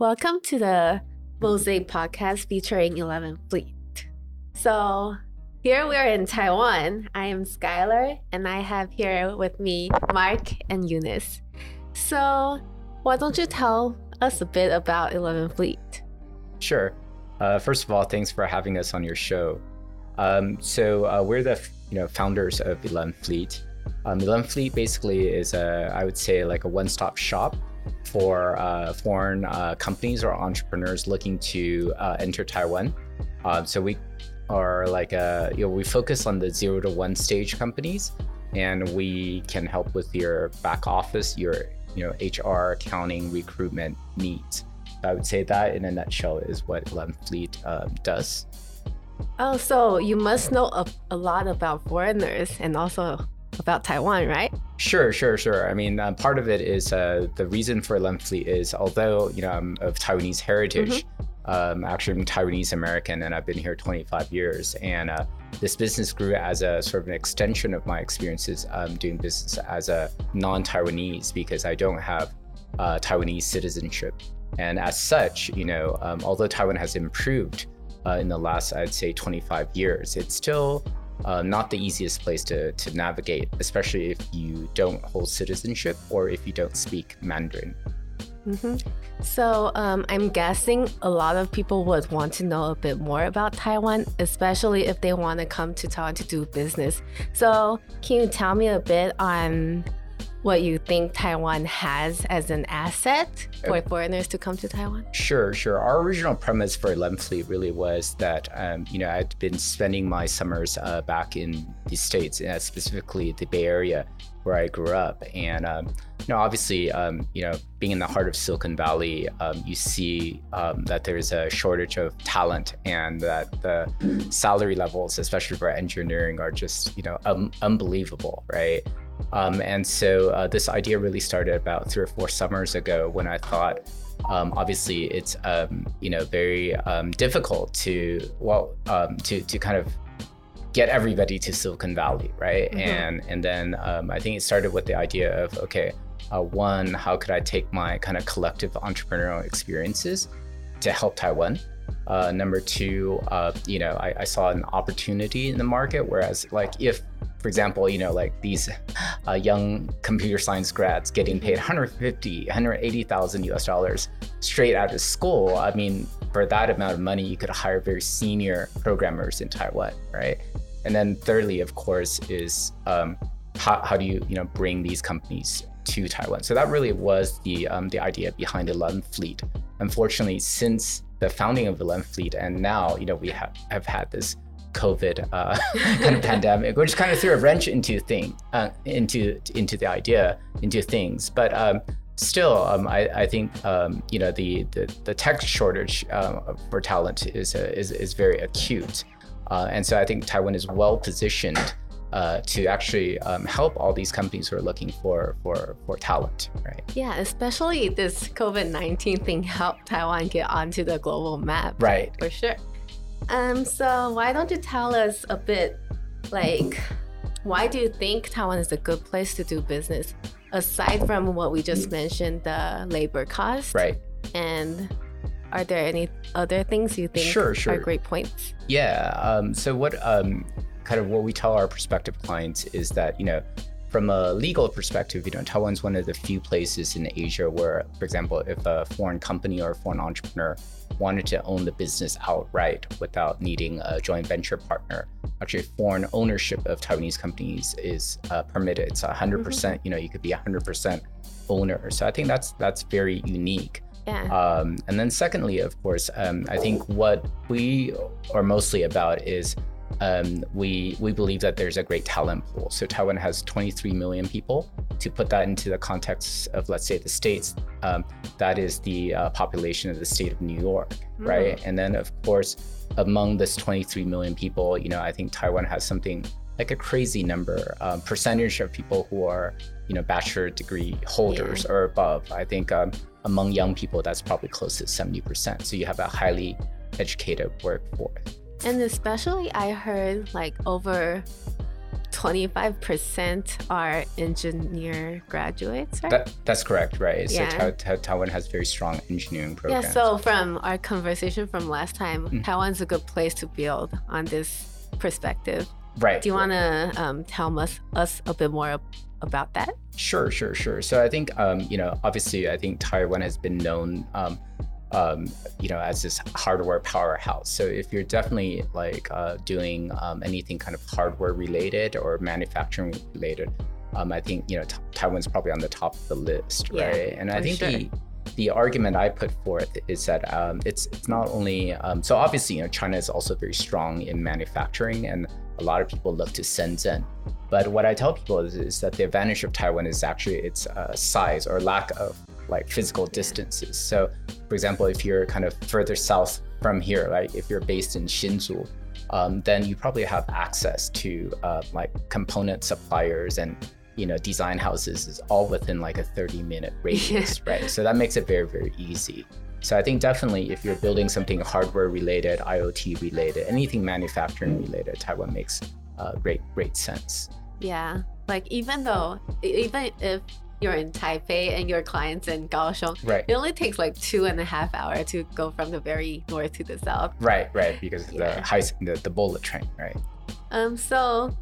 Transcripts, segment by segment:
Welcome to the Mosaic podcast featuring 11 Fleet. So, here we are in Taiwan. I am Skylar, and I have here with me Mark and Eunice. So, why don't you tell us a bit about 11 Fleet? Sure. Uh, first of all, thanks for having us on your show. Um, so uh, we're the you know founders of 11 Fleet. Um, 11 Fleet basically is a I would say like a one-stop shop for uh, foreign uh, companies or entrepreneurs looking to uh, enter Taiwan. Um, so we are like a you know we focus on the zero to one stage companies, and we can help with your back office, your you know HR, accounting, recruitment needs. I would say that in a nutshell is what 11 Fleet um, does. Oh, so you must know a, a lot about foreigners and also about Taiwan, right? Sure, sure, sure. I mean, uh, part of it is uh, the reason for 11 Fleet is although you know I'm of Taiwanese heritage, mm-hmm. um, actually I'm Taiwanese American, and I've been here 25 years. And uh, this business grew as a sort of an extension of my experiences um, doing business as a non-Taiwanese because I don't have uh, Taiwanese citizenship. And as such, you know, um, although Taiwan has improved uh, in the last, I'd say, 25 years, it's still uh, not the easiest place to, to navigate, especially if you don't hold citizenship or if you don't speak Mandarin. Mm-hmm. So um, I'm guessing a lot of people would want to know a bit more about Taiwan, especially if they want to come to Taiwan to do business. So can you tell me a bit on what you think Taiwan has as an asset for foreigners to come to Taiwan? Sure, sure. Our original premise for 11 Fleet really was that, um, you know, I'd been spending my summers uh, back in the States, uh, specifically the Bay Area where I grew up. And, um, you know, obviously, um, you know, being in the heart of Silicon Valley, um, you see um, that there's a shortage of talent and that the salary levels, especially for engineering, are just, you know, um, unbelievable, right? Um, and so uh, this idea really started about three or four summers ago when I thought, um, obviously, it's um, you know very um, difficult to well um, to to kind of get everybody to Silicon Valley, right? Mm-hmm. And and then um, I think it started with the idea of okay, uh, one, how could I take my kind of collective entrepreneurial experiences to help Taiwan? Uh, number two, uh, you know, I, I, saw an opportunity in the market. Whereas, like, if for example, you know, like these uh, young computer science grads getting paid 150, 180,000 US dollars straight out of school. I mean, for that amount of money, you could hire very senior programmers in Taiwan, right? And then thirdly, of course, is um, how, how do you, you know, bring these companies to Taiwan? So that really was the um, the idea behind 11 Fleet. Unfortunately, since the founding of 11 Fleet and now, you know, we have, have had this COVID uh, kind of pandemic, which kind of threw a wrench into thing uh, into into the idea into things. But um, still, um, I, I, think um, you know the, the, the tech shortage uh, for talent is, uh, is is very acute, uh, and so I think Taiwan is well positioned. Uh, to actually um, help all these companies who are looking for for for talent, right? Yeah, especially this COVID nineteen thing helped Taiwan get onto the global map, right? For sure. Um, so why don't you tell us a bit, like, why do you think Taiwan is a good place to do business? Aside from what we just mentioned, the labor cost, right? And are there any other things you think sure, sure. are great points? Yeah. Um, so what um, kind of what we tell our prospective clients is that you know from a legal perspective, you know, Taiwan's one of the few places in Asia where, for example, if a foreign company or a foreign entrepreneur wanted to own the business outright without needing a joint venture partner, actually foreign ownership of Taiwanese companies is uh, permitted. It's 100%, mm-hmm. you know, you could be 100% owner. So I think that's that's very unique. Yeah. Um, and then secondly, of course, um, I think what we are mostly about is um, we we believe that there's a great talent pool. So Taiwan has 23 million people. To put that into the context of, let's say, the states, um, that is the uh, population of the state of New York, mm. right? And then, of course, among this 23 million people, you know, I think Taiwan has something like a crazy number um, percentage of people who are, you know, bachelor degree holders yeah. or above. I think um, among young people, that's probably close to 70%. So you have a highly educated workforce. And especially, I heard like over 25% are engineer graduates, right? That, that's correct, right? Yeah. So Ta- Ta- Taiwan has very strong engineering programs. yeah, so from our conversation from last time, Mm. Taiwan's a good place to build on this perspective. right. Do you want to um, tell us, us a bit more about that? Sure, sure, sure. So I think, um, you know, obviously, I think Taiwan has been known, um, um, you know, as this hardware powerhouse. So if you're definitely like uh, doing um, anything kind of hardware related or manufacturing related, um, I think you know t- Taiwan's probably on the top of the list, Yeah, right? And I think sure. the the argument I put forth is that um, it's it's not only um, so obviously you know China is also very strong in manufacturing, and a lot of people look to Shenzhen. But what I tell people is, is that the advantage of Taiwan is actually its uh, size or lack of like physical distances. So, for example, if you're kind of further south from here, like if you're based in Hsinchu, um, then you probably have access to uh, like component suppliers and you know design houses is all within like a 30 minute radius, right? So that makes it very very easy. So I think definitely if you're building something hardware related, IoT related, anything manufacturing related, Taiwan makes uh, great great sense. Yeah. Like even though, even if you're in Taipei and your clients in Kaohsiung, Right. it only takes like two and a half hour to go from the very north to the south. Right, right, because Yeah. the high the, the bullet train, right? Um, so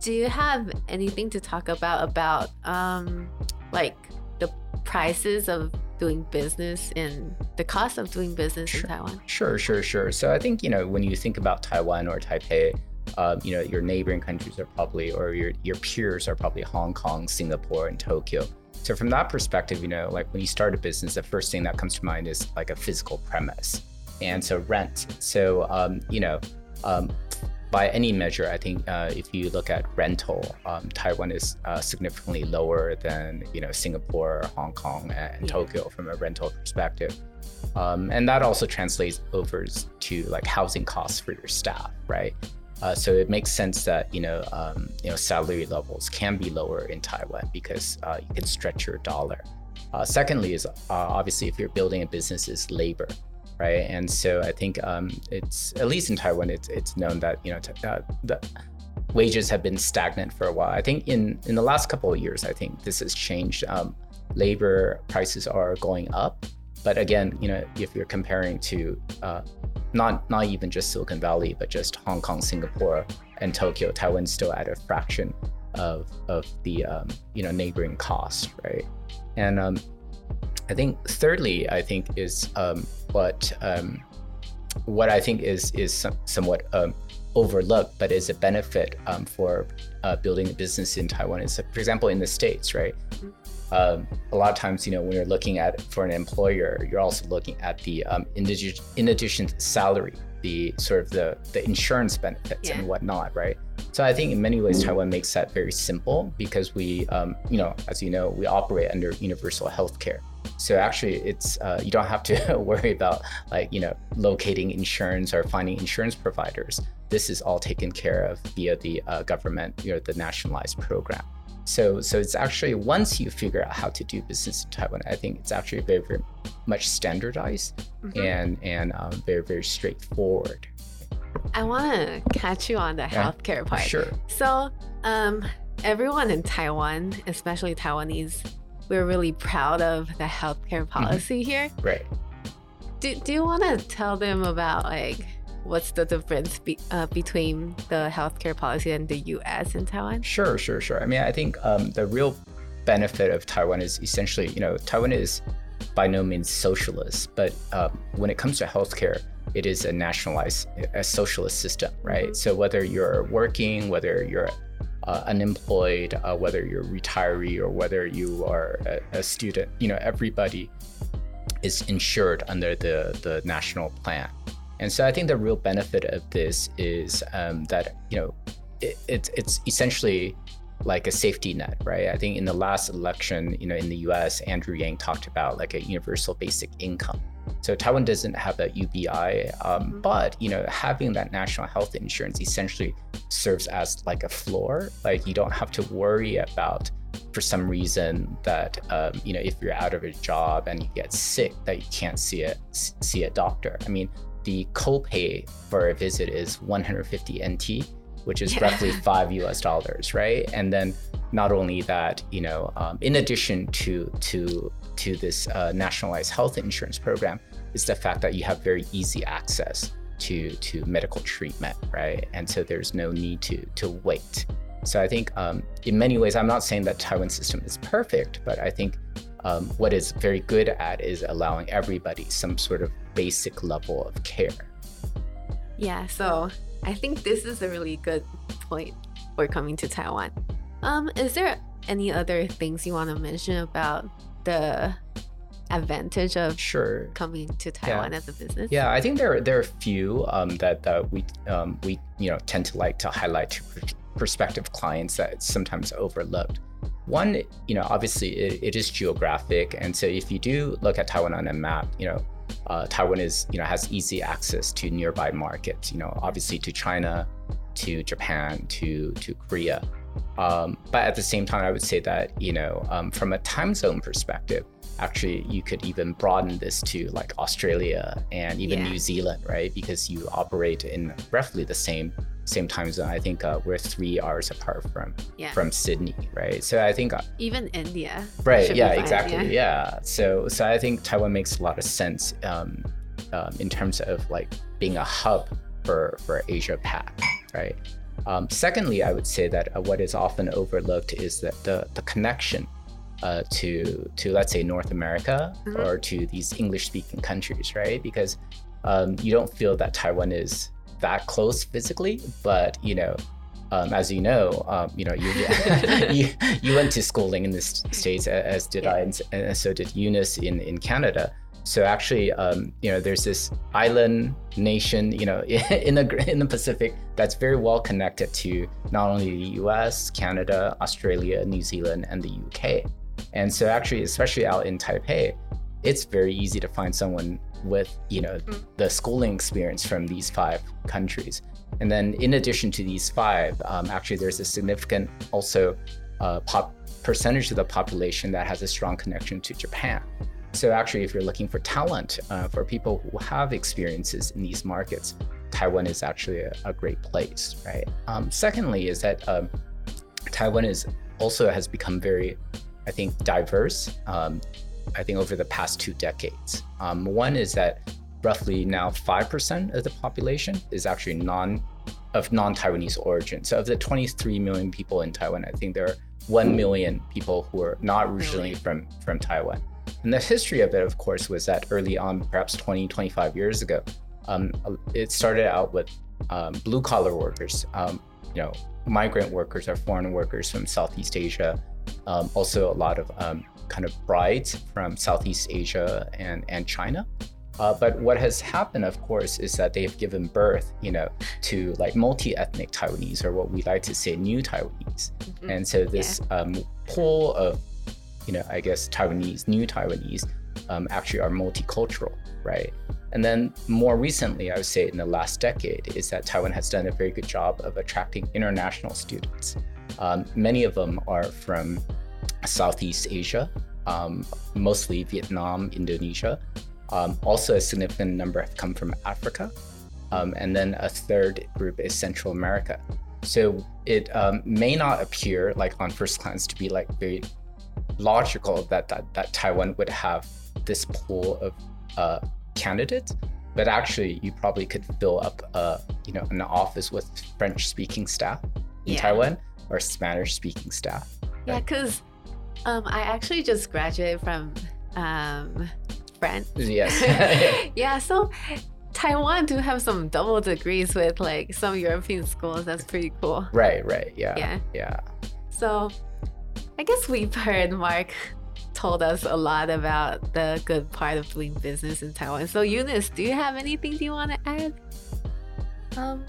do you have anything to talk about about um like the prices of doing business and the cost of doing business Sure. in Taiwan? Sure, sure, sure. So I think you know when you think about Taiwan or Taipei, um, you know your neighboring countries are probably or your your peers are probably Hong Kong, Singapore, and Tokyo. So from that perspective, you know, like when you start a business, the first thing that comes to mind is like a physical premise, and so rent. So um, you know, um, by any measure, I think uh, if you look at rental, um, Taiwan is uh, significantly lower than you know Singapore, Hong Kong, and. Tokyo from a rental perspective. Um, and that also translates over to like housing costs for your staff, right? Uh, so it makes sense that you know um, you know salary levels can be lower in Taiwan because uh, you can stretch your dollar. Uh, secondly, is uh, obviously if you're building a business, is labor, right? And so I think um, it's at least in Taiwan, it's it's known that you know uh, the wages have been stagnant for a while. I think in in the last couple of years, I think this has changed. Um, labor prices are going up, but again, you know, if you're comparing to uh, not not even just Silicon Valley, but just Hong Kong, Singapore, and Tokyo, Taiwan's still at a fraction of of the um, you know neighboring costs, right? And um, I think thirdly, I think is um, what um, what I think is is some, somewhat um, overlooked, but is a benefit um, for uh, building a business in Taiwan. Is for example in the states, right? Um, a lot of times, you know, when you're looking at for an employer, you're also looking at the um, in, addition, in addition to salary, the sort of the the insurance benefits Yeah. and whatnot, right? So I think in many ways Taiwan makes that very simple because we, um, you know, as you know, we operate under universal healthcare. So actually, it's uh, you don't have to worry about like you know locating insurance or finding insurance providers. This is all taken care of via the uh, government, you know, the nationalized program. So so it's actually once you figure out how to do business in Taiwan, I think it's actually very very much standardized Mhm. and and um, very very straightforward. I want to catch you on the Yeah. healthcare part. Sure. So, um, everyone in Taiwan, especially Taiwanese, we're really proud of the healthcare Mm-hmm. policy here. Right. Do, do you want to tell them about like what's the difference be, uh, between the healthcare policy and the U.S. and Taiwan? Sure, sure, sure. I mean, I think um, the real benefit of Taiwan is essentially, you know, Taiwan is by no means socialist, but um, when it comes to healthcare, it is a nationalized, a socialist system, right? Mhm. So whether you're working, whether you're uh, unemployed, uh, whether you're a retiree, or whether you are a, a student, you know, everybody is insured under the the national plan. And so I think the real benefit of this is um, that you know it, it's it's essentially like a safety net, right? I think in the last election, you know, in the U.S., Andrew Yang talked about like a universal basic income. So Taiwan doesn't have a UBI, um, Mhm. but you know, having that national health insurance essentially serves as like a floor. Like you don't have to worry about, for some reason, that um, you know, if you're out of a job and you get sick, that you can't see a see a doctor. I mean, the copay for a visit is 150 NT, which is Yeah. roughly five US dollars, right? And then not only that, you know, um, in addition to to to this uh, nationalized health insurance program, is the fact that you have very easy access to to medical treatment, right? And so there's no need to to wait. So I think um, in many ways, I'm not saying that Taiwan system is perfect, but I think um, what it's very good at is allowing everybody some sort of basic level of care. Yeah, so I think this is a really good point for coming to Taiwan. Um, is there any other things you want to mention about the advantage of Sure. coming to Taiwan as a business? Yeah, I think there are, there are a few um, that that we um, we you know tend to like to highlight to prospective clients that it's sometimes overlooked. One, you know, obviously it, it is geographic, and so if you do look at Taiwan on a map, you know, uh, Taiwan is you know has easy access to nearby markets. You know, obviously to China, to Japan, to to Korea. Um, but at the same time, I would say that you know um, from a time zone perspective, actually you could even broaden this to like Australia and even Yeah. New Zealand, right? Because you operate in roughly the same same time zone. I think uh, we're three hours apart from Yeah. from Sydney, right? So I think uh, Even India. right, yeah, exactly, yeah. So so I think Taiwan makes a lot of sense um, um, in terms of like being a hub for for Asia Pac, right? Um, secondly, I would say that uh, what is often overlooked is that the the connection uh, to to let's say North America Mhm. or to these English speaking countries, right? Because um, you don't feel that Taiwan is that close physically, but you know. Um, as you know, um, you know you, you you went to schooling in the states, as did I, and, and so did Eunice in in Canada. So actually, um, you know, there's this island nation, you know, in the in the Pacific that's very well connected to not only the U.S., Canada, Australia, New Zealand, and the U.K. And so actually, especially out in Taipei, it's very easy to find someone with you know the schooling experience from these five countries. And then in addition to these five, um, actually there's a significant also uh, pop percentage of the population that has a strong connection to Japan. So actually, if you're looking for talent uh, for people who have experiences in these markets, Taiwan is actually a, a great place, right? Um, secondly, is that um, Taiwan is also has become very, I think, diverse. Um, I think over the past two decades. Um, one is that roughly now five percent of the population is actually non of non-Taiwanese origin. So of the 23 million people in Taiwan, I think there are 1 million people who are not originally from from Taiwan. And the history of it, of course, was that early on, perhaps 20, 25 years ago, um, it started out with um, blue collar workers, um, you know, migrant workers or foreign workers from Southeast Asia. Um, also, a lot of um, kind of brides from Southeast Asia and, and China. Uh, but what has happened, of course, is that they've given birth, you know, to like multi-ethnic Taiwanese, or what we like to say, new Taiwanese. Mhm. And so this um, pool of, you know, I guess Taiwanese, new Taiwanese, um, actually are multicultural, right? And then more recently, I would say in the last decade, is that Taiwan has done a very good job of attracting international students. Um, many of them are from Southeast Asia, um, mostly Vietnam, Indonesia. Um, also, a significant number have come from Africa. Um, and then a third group is Central America. So it um, may not appear like on first glance to be like very logical that that, that Taiwan would have this pool of uh, candidates, but actually you probably could fill up uh, you know an office with French speaking staff in Yeah. Taiwan or Spanish speaking staff. Yeah, because um, I actually just graduated from um, France. Yes. yeah, so Taiwan do have some double degrees with like some European schools. That's pretty cool. right, right. Yeah. Yeah. Yeah. So I guess we've heard Mark told us a lot about the good part of doing business in Taiwan. So Eunice, do you have anything you want to add? Um,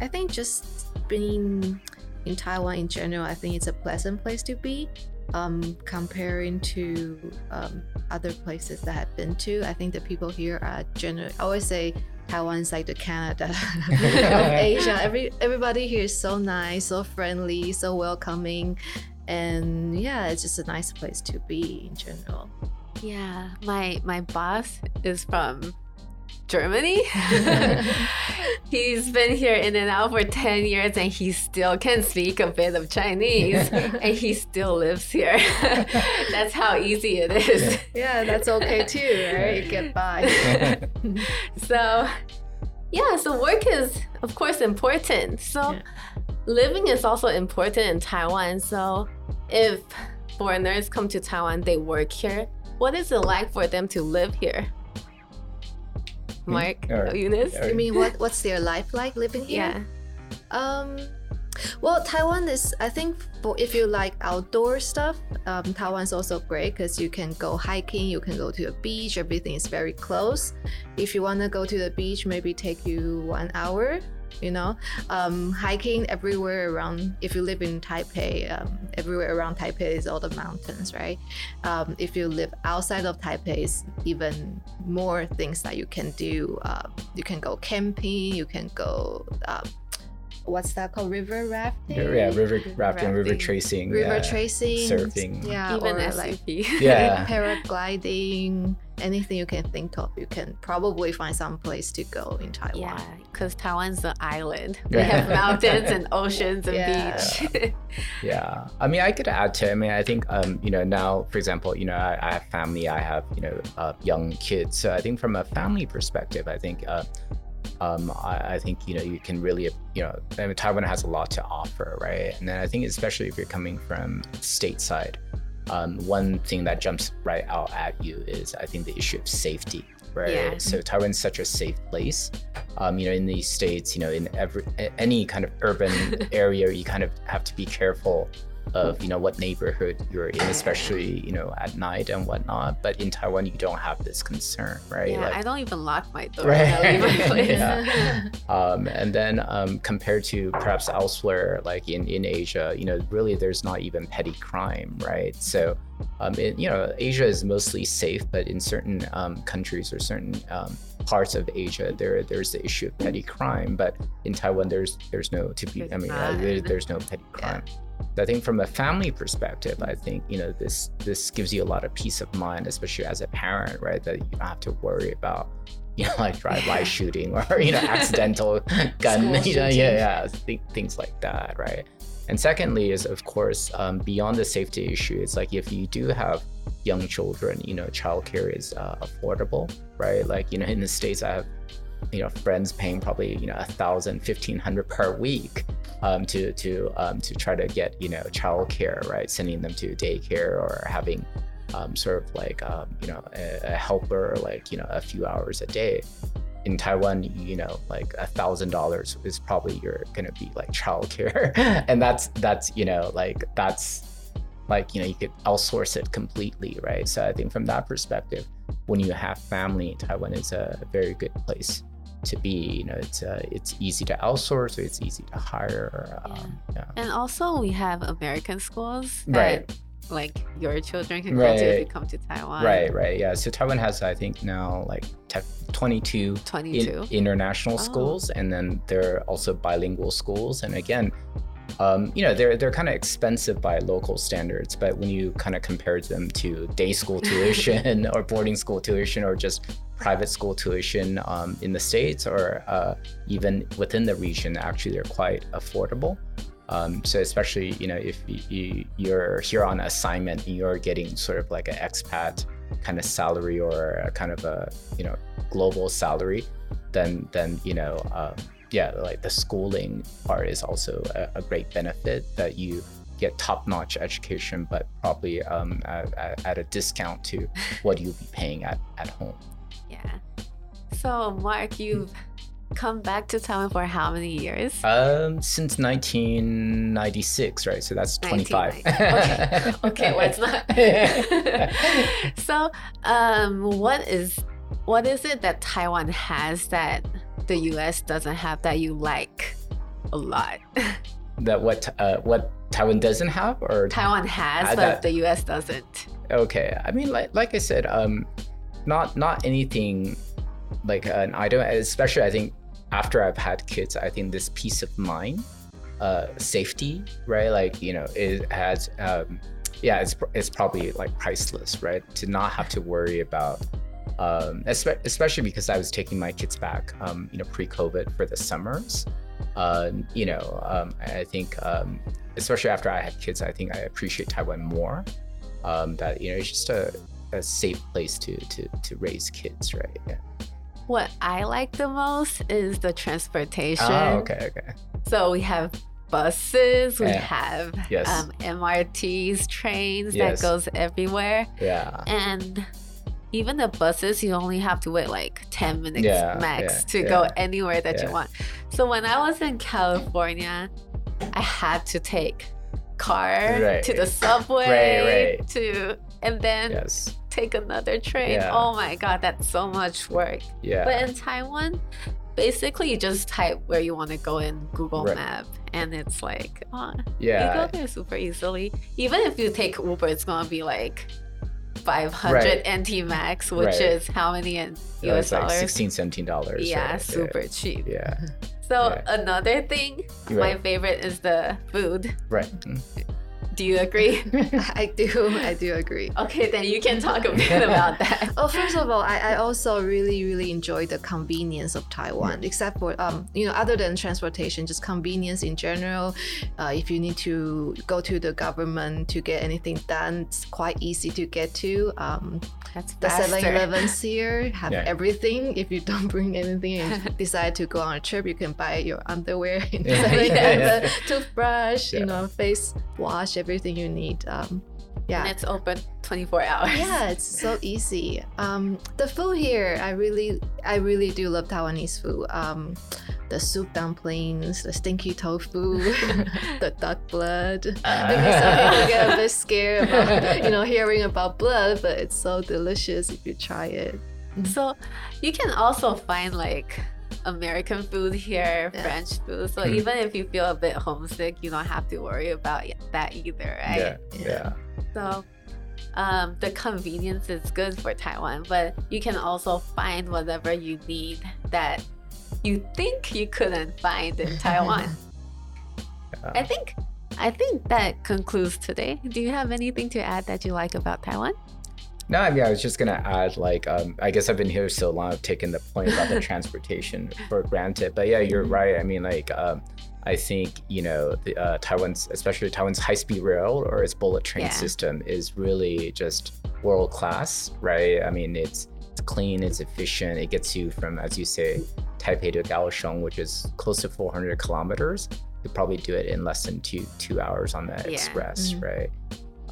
I think just being in Taiwan in general, I think it's a pleasant place to be. Um, comparing to um, other places that I've been to, I think the people here are generally. I always say Taiwan's like the Canada of Asia. Every everybody here is so nice, so friendly, so welcoming, and yeah, it's just a nice place to be in general. Yeah, my my boss is from Germany. He's been here in and out for 10 years and he still can speak a bit of Chinese and he still lives here. that's how easy it is. Yeah, that's okay too, right? You get by. so, yeah, so work is, of course, important. So, yeah. living is also important in Taiwan. So, if foreigners come to Taiwan, they work here. What is it like for them to live here? Mark, or, Eunice? You mean what? What's their life like living here? Yeah. Um, well, Taiwan is, I think, for if you like outdoor stuff, um, Taiwan's also great because you can go hiking, you can go to the beach, everything is very close. If you want to go to the beach, maybe take you one hour you know? Um, hiking everywhere around if you live in taipei um, everywhere around taipei is all the mountains right? Um, if you live outside of taipei is even more things that you can do. Uh, you can go camping you can go uh, what's that called? River rafting. Yeah, river, river rafting, river tracing, river yeah, tracing, surfing. Yeah, even or like yeah, paragliding anything you can think of, you can probably find some place to go in Taiwan. Yeah, because Taiwan's an island. We have mountains and oceans and yeah. beach. yeah, I mean, I could add to. I mean, I think um, you know now, for example, you know, I, I have family, I have you know uh, young kids, so I think from a family perspective, I think. Uh, um, I, I, think you know you can really you know I mean, Taiwan has a lot to offer, right? And then I think especially if you're coming from stateside, um, one thing that jumps right out at you is I think the issue of safety, right? Yeah. So Taiwan's such a safe place. Um, you know, in these states, you know, in every any kind of urban area, you kind of have to be careful of you know what neighborhood you're in, especially you know at night and whatnot. But in Taiwan, you don't have this concern, right? Yeah, like, I don't even lock my door. Right. My yeah. um, and then um, compared to perhaps elsewhere, like in in Asia, you know, really there's not even petty crime, right? So. Um, it, you know, Asia is mostly safe, but in certain um, countries or certain um, parts of Asia, there there's the issue of petty crime. But in Taiwan, there's there's no to be. I mean, uh, there's no petty crime. Yeah. I think from a family perspective, I think you know this this gives you a lot of peace of mind, especially as a parent, right? That you don't have to worry about you know like drive-by shooting or you know accidental gun, you know, yeah, yeah, th- things like that, right? And secondly is of course um, beyond the safety issue, it's like if you do have young children, you know, childcare is uh, affordable, right? Like you know in the states, I have you know friends paying probably you know a thousand, fifteen hundred per week um, to to um, to try to get you know childcare, right? Sending them to daycare or having um, sort of like um, you know a, a, helper like you know a few hours a day. In Taiwan, you know, like a thousand dollars is probably you're gonna be like childcare, and that's that's you know like that's like you know you could outsource it completely, right? So I think from that perspective, when you have family, Taiwan is a very good place to be. You know, it's uh, it's easy to outsource it's easy to hire. Um, yeah. yeah. And also, we have American schools that, right. Like your children can right. go to if you come to Taiwan. Right, right, yeah. So Taiwan has, I think, now like 22, 22? In, international oh. schools, and then there are also bilingual schools. And again, um, you know, they're they're kind of expensive by local standards, but when you kind of compare them to day school tuition or boarding school tuition or just private school tuition um, in the states or uh, even within the region actually they're quite affordable. Um, so especially you know if you, you're here on assignment and you're getting sort of like an expat kind of salary or a kind of a you know global salary then then you know um, yeah like the schooling part is also a, a great benefit that you get top-notch education but probably um, at, at, a discount to what you'll be paying at, at home yeah. So, Mark, you've come back to Taiwan for how many years? Um, since 1996, right? So that's 25. okay. okay, well, it's not. so, um, what is what is it that Taiwan has that the U.S. doesn't have that you like a lot? that what uh, what Taiwan doesn't have, or Taiwan has, but that... the U.S. doesn't. Okay, I mean, like like I said, um, not not anything like an item especially i think after i've had kids i think this peace of mind uh safety right like you know it has um yeah it's it's probably like priceless right to not have to worry about um, especially because I was taking my kids back, um, you know, pre-COVID for the summers. Uh, you know, um, I think, um, especially after I had kids, I think I appreciate Taiwan more. Um, that you know, it's just a, a safe place to to to raise kids, right? Yeah. What I like the most is the transportation. Oh, okay, okay. So we have buses, we Yeah. have Yes. um, MRTs, trains Yes. that goes everywhere. Yeah. And even the buses, you only have to wait like 10 minutes Yeah, max yeah, to yeah. go anywhere that you want. So when I was in California, I had to take car Right. to the subway Right, right. to and then Yes. take another train. Yeah. Oh my god, that's so much work. Yeah. But in Taiwan, basically you just type where you want to go in Google Right. Map and it's like, oh, you go there super easily. Even if you take Uber, it's gonna be like 500 Right. NT max, which Right. is how many in Yeah, US it's like dollars? 16 17 dollars yeah, super cheap. yeah So Yeah. another thing, my favorite is the food. right Mm. Do you agree? I do, I do agree. okay, then you can talk a bit about that. Oh, first of all, I, I also really, really enjoy the convenience of Taiwan, except for, um, you know, other than transportation, just convenience in general. Uh, if you need to go to the government to get anything done, it's quite easy to get to. Um, That's the 7 faster. Elevens here have Yeah. everything. If you don't bring anything and decide to go on a trip, you can buy your underwear in the Yeah. 7 Yeah. Toothbrush, Yeah. you know, face wash, everything you need. Um, yeah. And it's open 24 hours. Yeah, it's so easy. Um, the food here, I really, I really do love Taiwanese food. Um, the soup dumplings, the stinky tofu, the duck blood. Maybe some people get a bit scared about, you know, hearing about blood, but it's so delicious if you try it. So you can also find like American food here, Yeah. French food. So Hmm. even if you feel a bit homesick, you don't have to worry about that either, right? yeah Yeah. yeah So um, the convenience is good for Taiwan, but you can also find whatever you need that you think you couldn't find in Taiwan. I think I think that concludes today. Do you have anything to add that you like about Taiwan? No, I mean, I was just gonna add, like, um, I guess I've been here so long, I've taken the point about the transportation for granted. But yeah, you're right. I mean, like, um, I think you know, the, uh, Taiwan's, especially Taiwan's high-speed rail or its bullet train Yeah. system, is really just world class, right? I mean, it's it's clean, it's efficient. It gets you from, as you say, Taipei to Kaohsiung, which is close to 400 kilometers. You probably do it in less than two two hours on the Yeah. express, Mhm. right?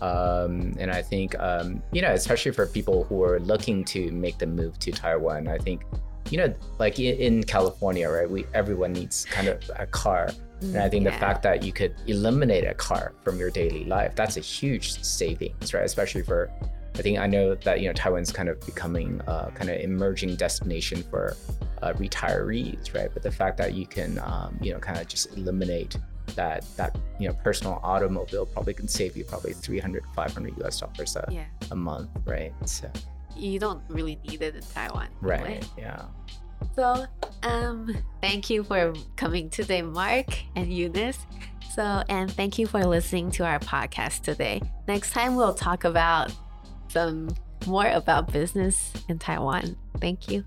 Um, and I think, um, you know, especially for people who are looking to make the move to Taiwan, I think, you know, like in, in California, right? We everyone needs kind of a car, and I think the fact that you could eliminate a car from your daily life, that's a huge savings, right? Especially for, I think I know that you know Taiwan's kind of becoming a kind of emerging destination for uh, retirees, right? But the fact that you can, um, you know, kind of just eliminate that that you know personal automobile probably can save you probably 300 500 us dollars a, Yeah. a month right so You don't really need it in Taiwan. anyway. right yeah So, um, thank you for coming today, Mark and Eunice. So, and thank you for listening to our podcast today. Next time, we'll talk about some more about business in Taiwan. Thank you.